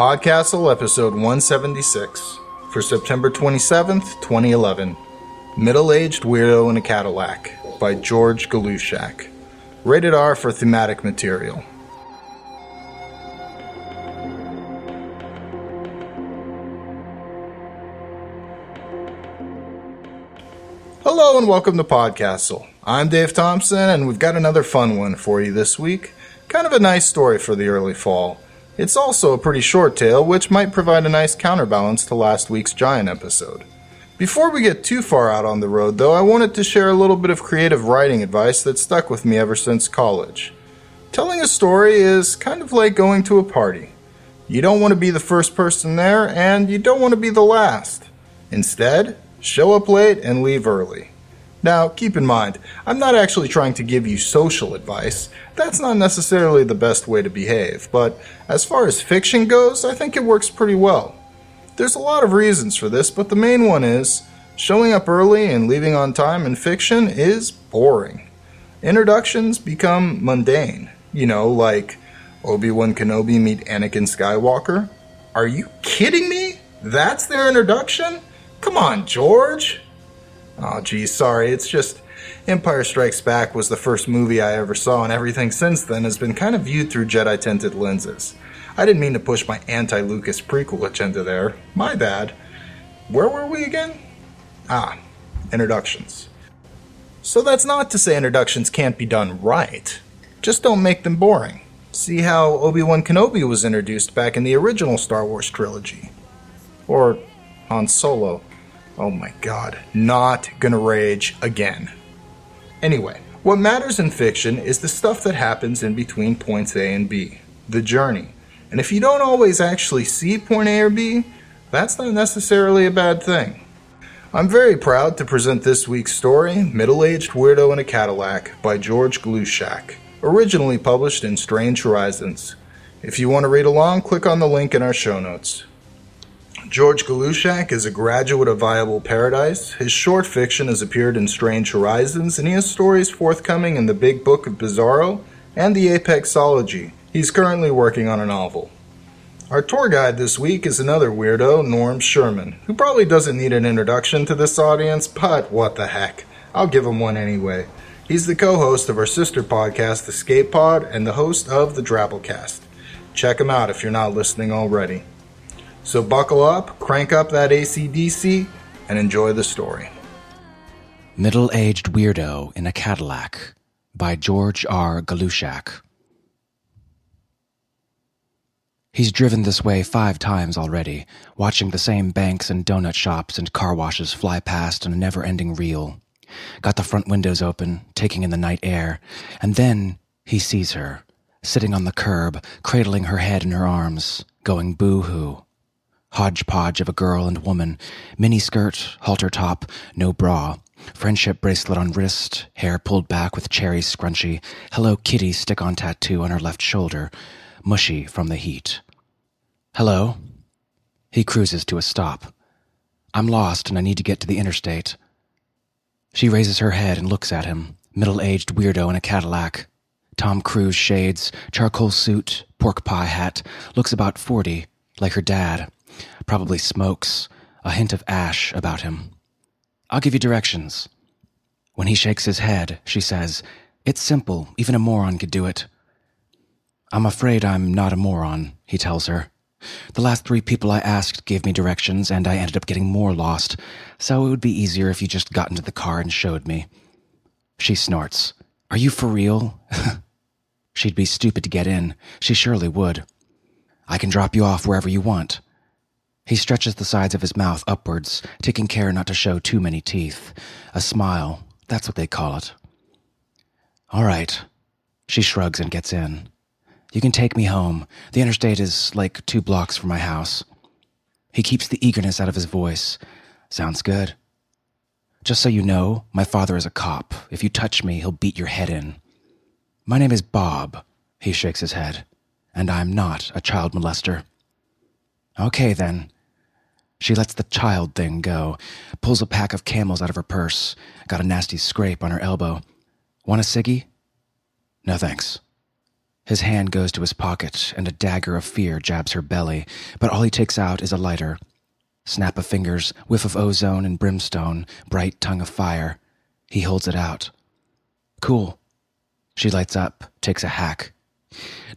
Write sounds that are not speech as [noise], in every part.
Podcastle, episode 176, for September 27th, 2011. Middle Aged Weirdo in a Cadillac by George Galuschak. Rated R for thematic material. Hello and welcome to Podcastle. I'm Dave Thompson, and we've got another fun one for you this week. Kind of a nice story for the early fall. It's also a pretty short tale, which might provide a nice counterbalance to last week's Giant episode. Before we get too far out on the road, though, I wanted to share a little bit of creative writing advice that stuck with me ever since college. Telling a story is kind of like going to a party. You don't want to be the first person there, and you don't want to be the last. Instead, show up late and leave early. Now, keep in mind, I'm not actually trying to give you social advice. That's not necessarily the best way to behave, but as far as fiction goes, I think it works pretty well. There's a lot of reasons for this, but the main one is showing up early and leaving on time in fiction is boring. Introductions become mundane. You know, like Obi Wan Kenobi meet Anakin Skywalker. Are you kidding me? That's their introduction? Come on, George. Oh, geez, sorry. It's just Empire Strikes Back was the first movie I ever saw, and everything since then has been kind of viewed through Jedi tinted lenses. I didn't mean to push my anti Lucas prequel agenda there. My bad. Where were we again? Ah, introductions. So that's not to say introductions can't be done right. Just don't make them boring. See how Obi Wan Kenobi was introduced back in the original Star Wars trilogy. Or Han Solo. Oh my god, not gonna rage again. Anyway, what matters in fiction is the stuff that happens in between points A and B, the journey. And if you don't always actually see point A or B, that's not necessarily a bad thing. I'm very proud to present this week's story, Middle Aged Weirdo in a Cadillac, by George Glushak, originally published in Strange Horizons. If you want to read along, click on the link in our show notes. George Galuschak is a graduate of Viable Paradise. His short fiction has appeared in Strange Horizons, and he has stories forthcoming in the Big Book of Bizarro and the Apexology. He's currently working on a novel. Our tour guide this week is another weirdo, Norm Sherman, who probably doesn't need an introduction to this audience, but what the heck. I'll give him one anyway. He's the co host of our sister podcast, The Escape Pod, and the host of the Drabblecast. Check him out if you're not listening already. So buckle up, crank up that ACDC, and enjoy the story. Middle Aged Weirdo in a Cadillac by George R. Galuschak. He's driven this way five times already, watching the same banks and donut shops and car washes fly past in a never ending reel. Got the front windows open, taking in the night air, and then he sees her, sitting on the curb, cradling her head in her arms, going boo hoo. Hodgepodge of a girl and woman, mini skirt, halter top, no bra, friendship bracelet on wrist, hair pulled back with cherry scrunchie, Hello Kitty stick on tattoo on her left shoulder, mushy from the heat. Hello? He cruises to a stop. I'm lost and I need to get to the interstate. She raises her head and looks at him, middle aged weirdo in a Cadillac. Tom Cruise shades, charcoal suit, pork pie hat, looks about 40, like her dad. Probably smokes, a hint of ash about him. I'll give you directions. When he shakes his head, she says, It's simple, even a moron could do it. I'm afraid I'm not a moron, he tells her. The last three people I asked gave me directions, and I ended up getting more lost, so it would be easier if you just got into the car and showed me. She snorts. Are you for real? [laughs] She'd be stupid to get in. She surely would. I can drop you off wherever you want. He stretches the sides of his mouth upwards, taking care not to show too many teeth. A smile, that's what they call it. All right. She shrugs and gets in. You can take me home. The interstate is like two blocks from my house. He keeps the eagerness out of his voice. Sounds good. Just so you know, my father is a cop. If you touch me, he'll beat your head in. My name is Bob. He shakes his head. And I'm not a child molester. Okay, then. She lets the child thing go, pulls a pack of camels out of her purse, got a nasty scrape on her elbow. Want a ciggy? No thanks. His hand goes to his pocket, and a dagger of fear jabs her belly, but all he takes out is a lighter. Snap of fingers, whiff of ozone and brimstone, bright tongue of fire. He holds it out. Cool. She lights up, takes a hack.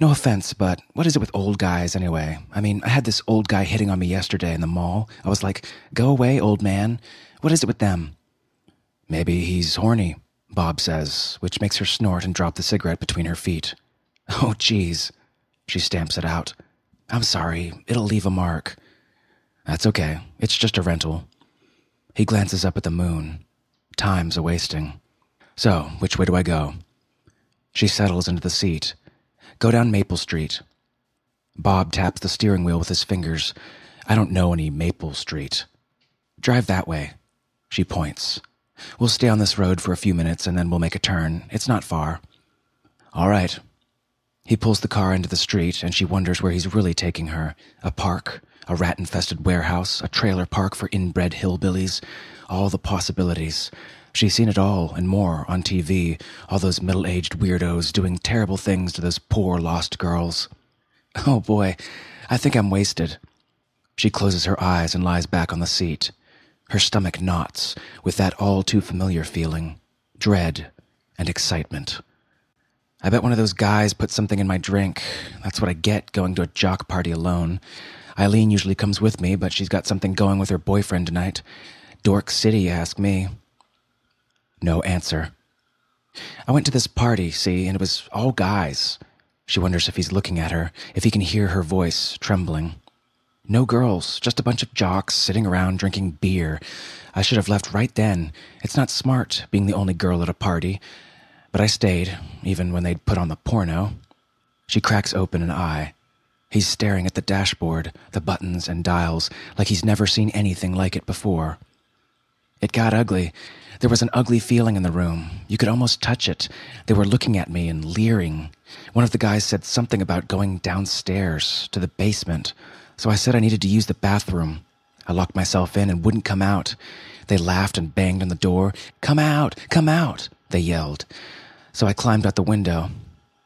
No offense, but what is it with old guys anyway? I mean, I had this old guy hitting on me yesterday in the mall. I was like, go away, old man. What is it with them? Maybe he's horny, Bob says, which makes her snort and drop the cigarette between her feet. [laughs] Oh, jeez. She stamps it out. I'm sorry. It'll leave a mark. That's okay. It's just a rental. He glances up at the moon. Time's a wasting. So, which way do I go? She settles into the seat. Go down Maple Street. Bob taps the steering wheel with his fingers. I don't know any Maple Street. Drive that way. She points. We'll stay on this road for a few minutes and then we'll make a turn. It's not far. All right. He pulls the car into the street and she wonders where he's really taking her. A park, a rat infested warehouse, a trailer park for inbred hillbillies. All the possibilities. She's seen it all and more on TV, all those middle aged weirdos doing terrible things to those poor lost girls. Oh boy, I think I'm wasted. She closes her eyes and lies back on the seat. Her stomach knots with that all too familiar feeling dread and excitement. I bet one of those guys put something in my drink. That's what I get going to a jock party alone. Eileen usually comes with me, but she's got something going with her boyfriend tonight. Dork City, ask me. No answer. I went to this party, see, and it was all guys. She wonders if he's looking at her, if he can hear her voice trembling. No girls, just a bunch of jocks sitting around drinking beer. I should have left right then. It's not smart being the only girl at a party. But I stayed, even when they'd put on the porno. She cracks open an eye. He's staring at the dashboard, the buttons and dials, like he's never seen anything like it before. It got ugly. There was an ugly feeling in the room. You could almost touch it. They were looking at me and leering. One of the guys said something about going downstairs to the basement, so I said I needed to use the bathroom. I locked myself in and wouldn't come out. They laughed and banged on the door. Come out! Come out! They yelled. So I climbed out the window.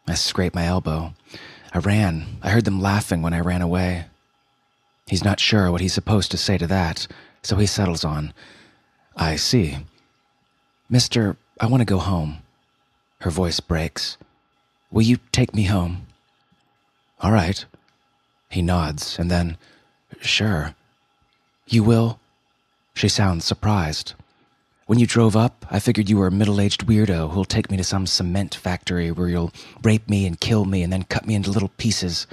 I scraped my elbow. I ran. I heard them laughing when I ran away. He's not sure what he's supposed to say to that, so he settles on. I see. Mister, I want to go home. Her voice breaks. Will you take me home? All right. He nods, and then, Sure. You will? She sounds surprised. When you drove up, I figured you were a middle aged weirdo who'll take me to some cement factory where you'll rape me and kill me and then cut me into little pieces.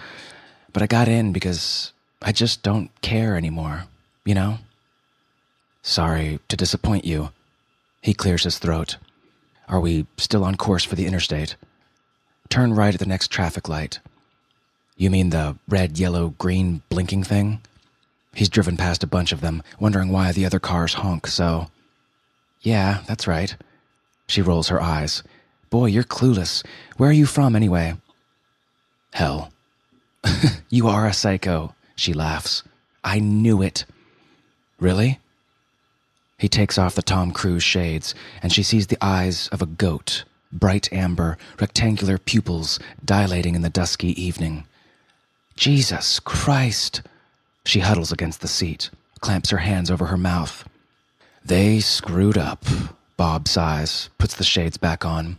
But I got in because I just don't care anymore, you know? Sorry to disappoint you. He clears his throat. Are we still on course for the interstate? Turn right at the next traffic light. You mean the red, yellow, green blinking thing? He's driven past a bunch of them, wondering why the other cars honk so. Yeah, that's right. She rolls her eyes. Boy, you're clueless. Where are you from, anyway? Hell. [laughs] you are a psycho, she laughs. I knew it. Really? He takes off the Tom Cruise shades, and she sees the eyes of a goat, bright amber, rectangular pupils dilating in the dusky evening. Jesus Christ! She huddles against the seat, clamps her hands over her mouth. They screwed up, Bob sighs, puts the shades back on.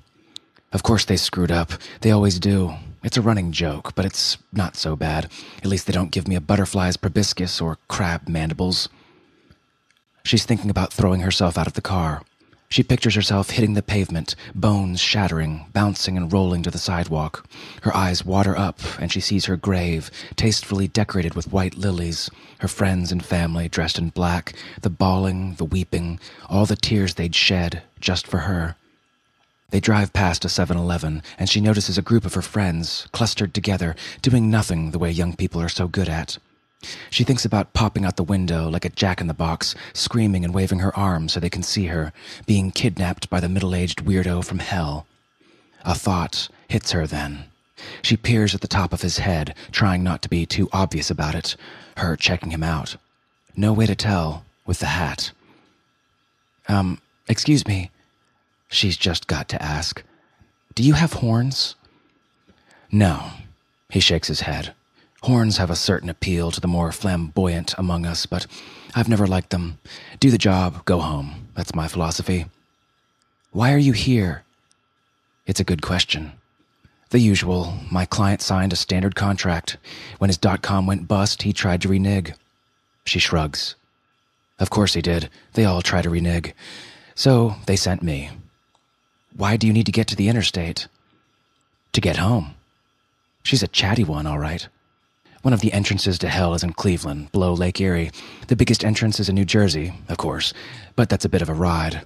Of course they screwed up. They always do. It's a running joke, but it's not so bad. At least they don't give me a butterfly's proboscis or crab mandibles. She's thinking about throwing herself out of the car. She pictures herself hitting the pavement, bones shattering, bouncing and rolling to the sidewalk. Her eyes water up, and she sees her grave, tastefully decorated with white lilies, her friends and family dressed in black, the bawling, the weeping, all the tears they'd shed just for her. They drive past a 7 Eleven, and she notices a group of her friends, clustered together, doing nothing the way young people are so good at. She thinks about popping out the window like a jack in the box, screaming and waving her arms so they can see her, being kidnapped by the middle aged weirdo from hell. A thought hits her then. She peers at the top of his head, trying not to be too obvious about it, her checking him out. No way to tell with the hat. Um, excuse me. She's just got to ask. Do you have horns? No. He shakes his head. Horns have a certain appeal to the more flamboyant among us, but I've never liked them. Do the job, go home. That's my philosophy. Why are you here? It's a good question. The usual. My client signed a standard contract. When his dot com went bust, he tried to renege. She shrugs. Of course he did. They all try to renege. So they sent me. Why do you need to get to the interstate? To get home. She's a chatty one, all right. One of the entrances to hell is in Cleveland, below Lake Erie. The biggest entrance is in New Jersey, of course, but that's a bit of a ride.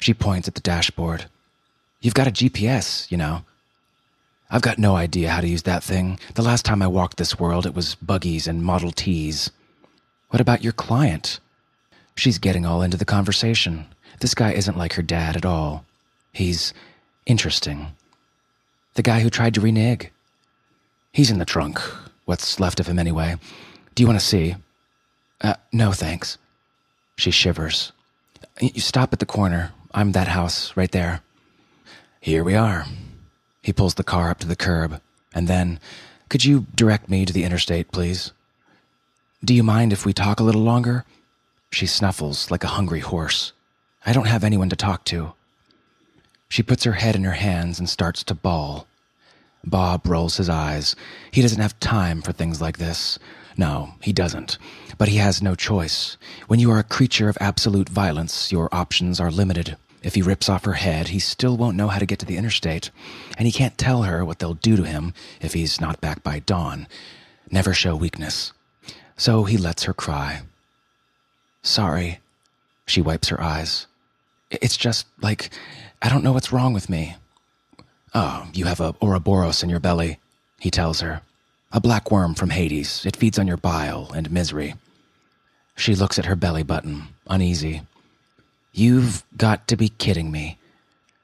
She points at the dashboard. You've got a GPS, you know. I've got no idea how to use that thing. The last time I walked this world, it was buggies and Model Ts. What about your client? She's getting all into the conversation. This guy isn't like her dad at all. He's interesting. The guy who tried to renege. He's in the trunk. What's left of him, anyway. Do you want to see? Uh, no, thanks. She shivers. You stop at the corner. I'm that house right there. Here we are. He pulls the car up to the curb, and then, could you direct me to the interstate, please? Do you mind if we talk a little longer? She snuffles like a hungry horse. I don't have anyone to talk to. She puts her head in her hands and starts to bawl. Bob rolls his eyes. He doesn't have time for things like this. No, he doesn't. But he has no choice. When you are a creature of absolute violence, your options are limited. If he rips off her head, he still won't know how to get to the interstate. And he can't tell her what they'll do to him if he's not back by dawn. Never show weakness. So he lets her cry. Sorry. She wipes her eyes. It's just like, I don't know what's wrong with me. Oh, you have a Ouroboros in your belly, he tells her. A black worm from Hades. It feeds on your bile and misery. She looks at her belly button, uneasy. You've got to be kidding me.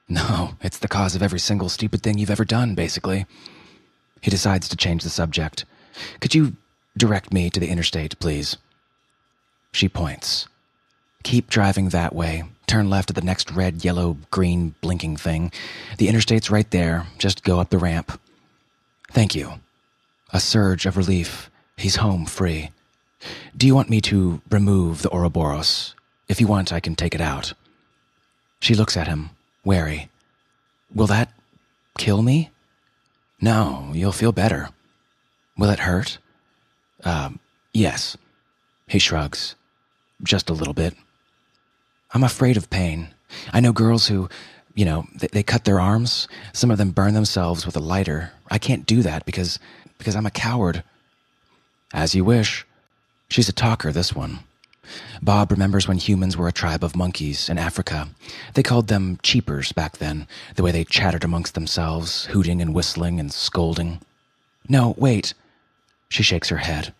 No, it's the cause of every single stupid thing you've ever done, basically. He decides to change the subject. Could you direct me to the interstate, please? She points. Keep driving that way. Turn left at the next red, yellow, green blinking thing. The interstate's right there. Just go up the ramp. Thank you. A surge of relief. He's home free. Do you want me to remove the Ouroboros? If you want, I can take it out. She looks at him, wary. Will that kill me? No, you'll feel better. Will it hurt? Um, yes. He shrugs. Just a little bit. I'm afraid of pain. I know girls who, you know, they, they, cut their arms. Some of them burn themselves with a lighter. I can't do that because, because I'm a coward. As you wish. She's a talker, this one. Bob remembers when humans were a tribe of monkeys in Africa. They called them cheepers back then, the way they chattered amongst themselves, hooting and whistling and scolding. No, wait. She shakes her head.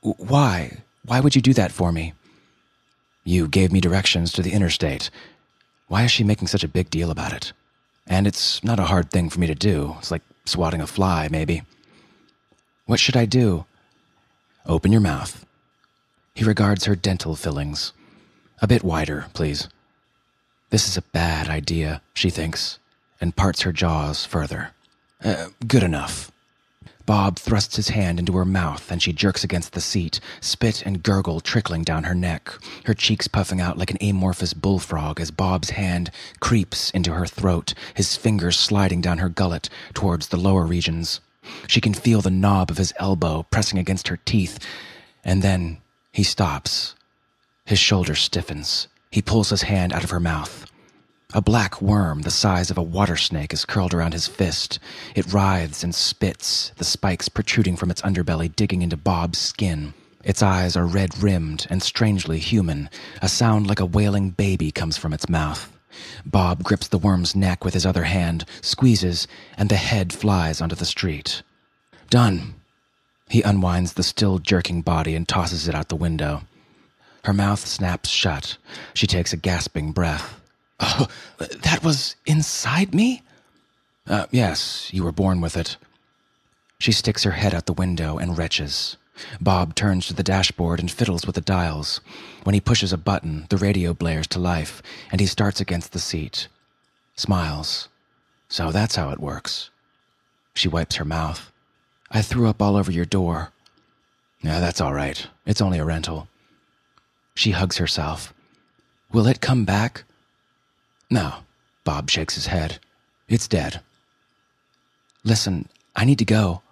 Why? Why would you do that for me? You gave me directions to the interstate. Why is she making such a big deal about it? And it's not a hard thing for me to do. It's like swatting a fly, maybe. What should I do? Open your mouth. He regards her dental fillings. A bit wider, please. This is a bad idea, she thinks, and parts her jaws further. Uh, good enough. Bob thrusts his hand into her mouth and she jerks against the seat, spit and gurgle trickling down her neck, her cheeks puffing out like an amorphous bullfrog as Bob's hand creeps into her throat, his fingers sliding down her gullet towards the lower regions. She can feel the knob of his elbow pressing against her teeth, and then he stops. His shoulder stiffens. He pulls his hand out of her mouth. A black worm the size of a water snake is curled around his fist. It writhes and spits, the spikes protruding from its underbelly digging into Bob's skin. Its eyes are red rimmed and strangely human. A sound like a wailing baby comes from its mouth. Bob grips the worm's neck with his other hand, squeezes, and the head flies onto the street. Done. He unwinds the still jerking body and tosses it out the window. Her mouth snaps shut. She takes a gasping breath. Oh, that was inside me? Uh, yes, you were born with it. She sticks her head out the window and retches. Bob turns to the dashboard and fiddles with the dials. When he pushes a button, the radio blares to life, and he starts against the seat. Smiles. So that's how it works. She wipes her mouth. I threw up all over your door. Yeah, that's all right. It's only a rental. She hugs herself. Will it come back? No. Bob shakes his head. It's dead. Listen, I need to go.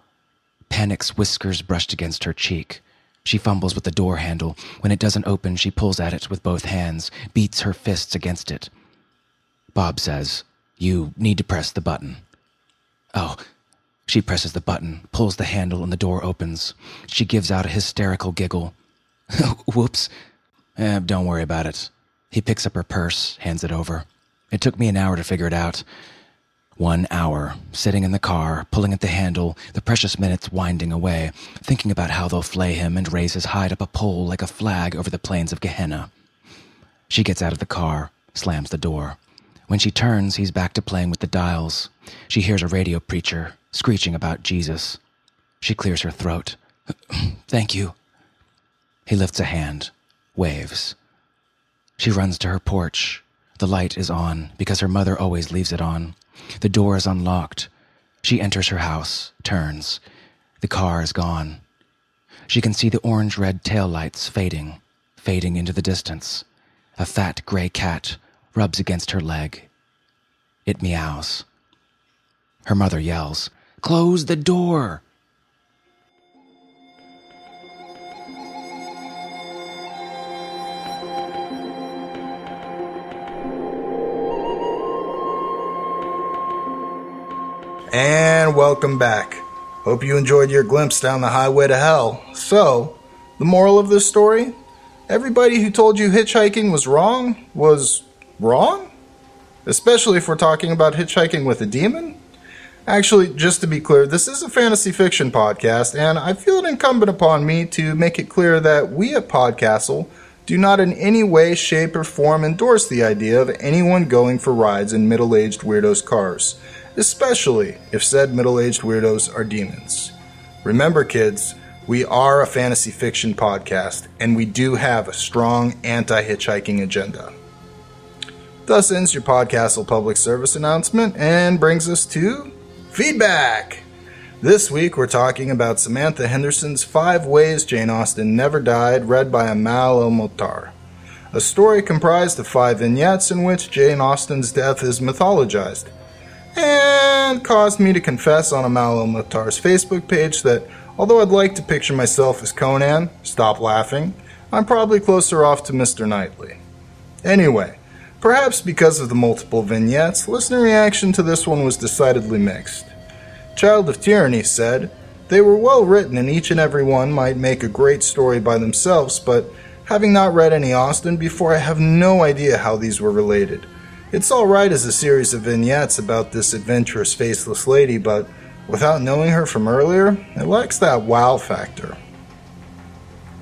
Panic's whiskers brushed against her cheek. She fumbles with the door handle. When it doesn't open, she pulls at it with both hands, beats her fists against it. Bob says, You need to press the button. Oh. She presses the button, pulls the handle, and the door opens. She gives out a hysterical giggle. [laughs] Whoops. Eh, don't worry about it. He picks up her purse, hands it over. It took me an hour to figure it out. One hour, sitting in the car, pulling at the handle, the precious minutes winding away, thinking about how they'll flay him and raise his hide up a pole like a flag over the plains of Gehenna. She gets out of the car, slams the door. When she turns, he's back to playing with the dials. She hears a radio preacher screeching about Jesus. She clears her throat. [clears throat] Thank you. He lifts a hand, waves. She runs to her porch. The light is on because her mother always leaves it on. The door is unlocked. She enters her house, turns. The car is gone. She can see the orange red tail lights fading, fading into the distance. A fat gray cat rubs against her leg. It meows. Her mother yells, Close the door! And welcome back. Hope you enjoyed your glimpse down the highway to hell. So, the moral of this story? Everybody who told you hitchhiking was wrong was wrong? Especially if we're talking about hitchhiking with a demon? Actually, just to be clear, this is a fantasy fiction podcast, and I feel it incumbent upon me to make it clear that we at Podcastle do not in any way, shape, or form endorse the idea of anyone going for rides in middle aged weirdos' cars especially if said middle aged weirdos are demons. Remember, kids, we are a fantasy fiction podcast, and we do have a strong anti hitchhiking agenda. Thus ends your Podcastle public service announcement and brings us to feedback. This week we're talking about Samantha Henderson's Five Ways Jane Austen Never Died, read by Amal El-Mohtar. A story comprised of five vignettes in which Jane Austen's death is mythologized and caused me to confess on Amal El-Mohtar's Facebook page that although I'd like to picture myself as Conan, stop laughing, I'm probably closer off to Mr. Knightley. Anyway, perhaps because of the multiple vignettes, listener reaction to this one was decidedly mixed. Child of Tyranny said, They were well written and each and every one might make a great story by themselves, but having not read any Austen before, I have no idea how these were related. It's alright as a series of vignettes about this adventurous faceless lady, but without knowing her from earlier, it lacks that wow factor.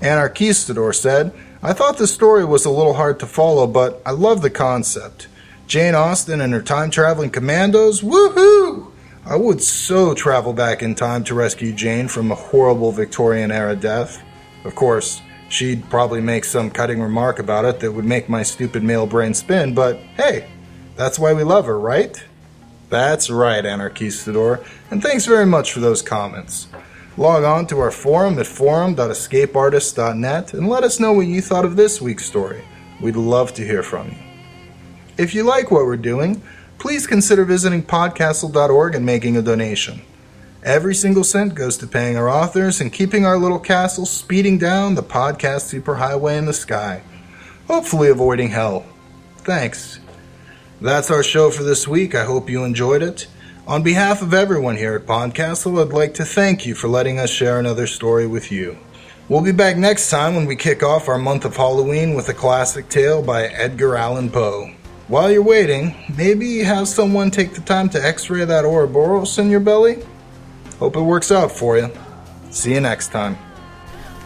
Anarchistador said, I thought the story was a little hard to follow, but I love the concept. Jane Austen and her time traveling commandos, woohoo! I would so travel back in time to rescue Jane from a horrible Victorian era death. Of course, she'd probably make some cutting remark about it that would make my stupid male brain spin, but hey, that's why we love her, right? That's right, Anarchistador, and thanks very much for those comments. Log on to our forum at forum.escapeartist.net and let us know what you thought of this week's story. We'd love to hear from you. If you like what we're doing, please consider visiting podcastle.org and making a donation. Every single cent goes to paying our authors and keeping our little castle speeding down the podcast superhighway in the sky, hopefully avoiding hell. Thanks. That's our show for this week. I hope you enjoyed it. On behalf of everyone here at Podcastle, I'd like to thank you for letting us share another story with you. We'll be back next time when we kick off our month of Halloween with a classic tale by Edgar Allan Poe. While you're waiting, maybe have someone take the time to x ray that Ouroboros in your belly? Hope it works out for you. See you next time.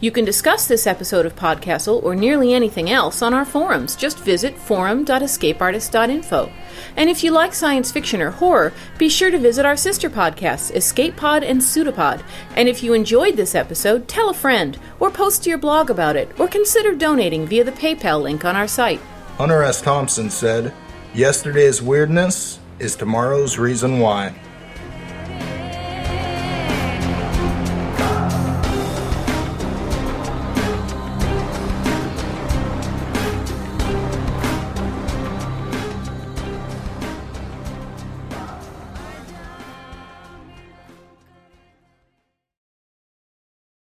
You can discuss this episode of Podcastle or nearly anything else on our forums. Just visit forum.escapeartist.info. And if you like science fiction or horror, be sure to visit our sister podcasts, Escape Pod and Pseudopod. And if you enjoyed this episode, tell a friend, or post to your blog about it, or consider donating via the PayPal link on our site. Hunter S. Thompson said, Yesterday's weirdness is tomorrow's reason why.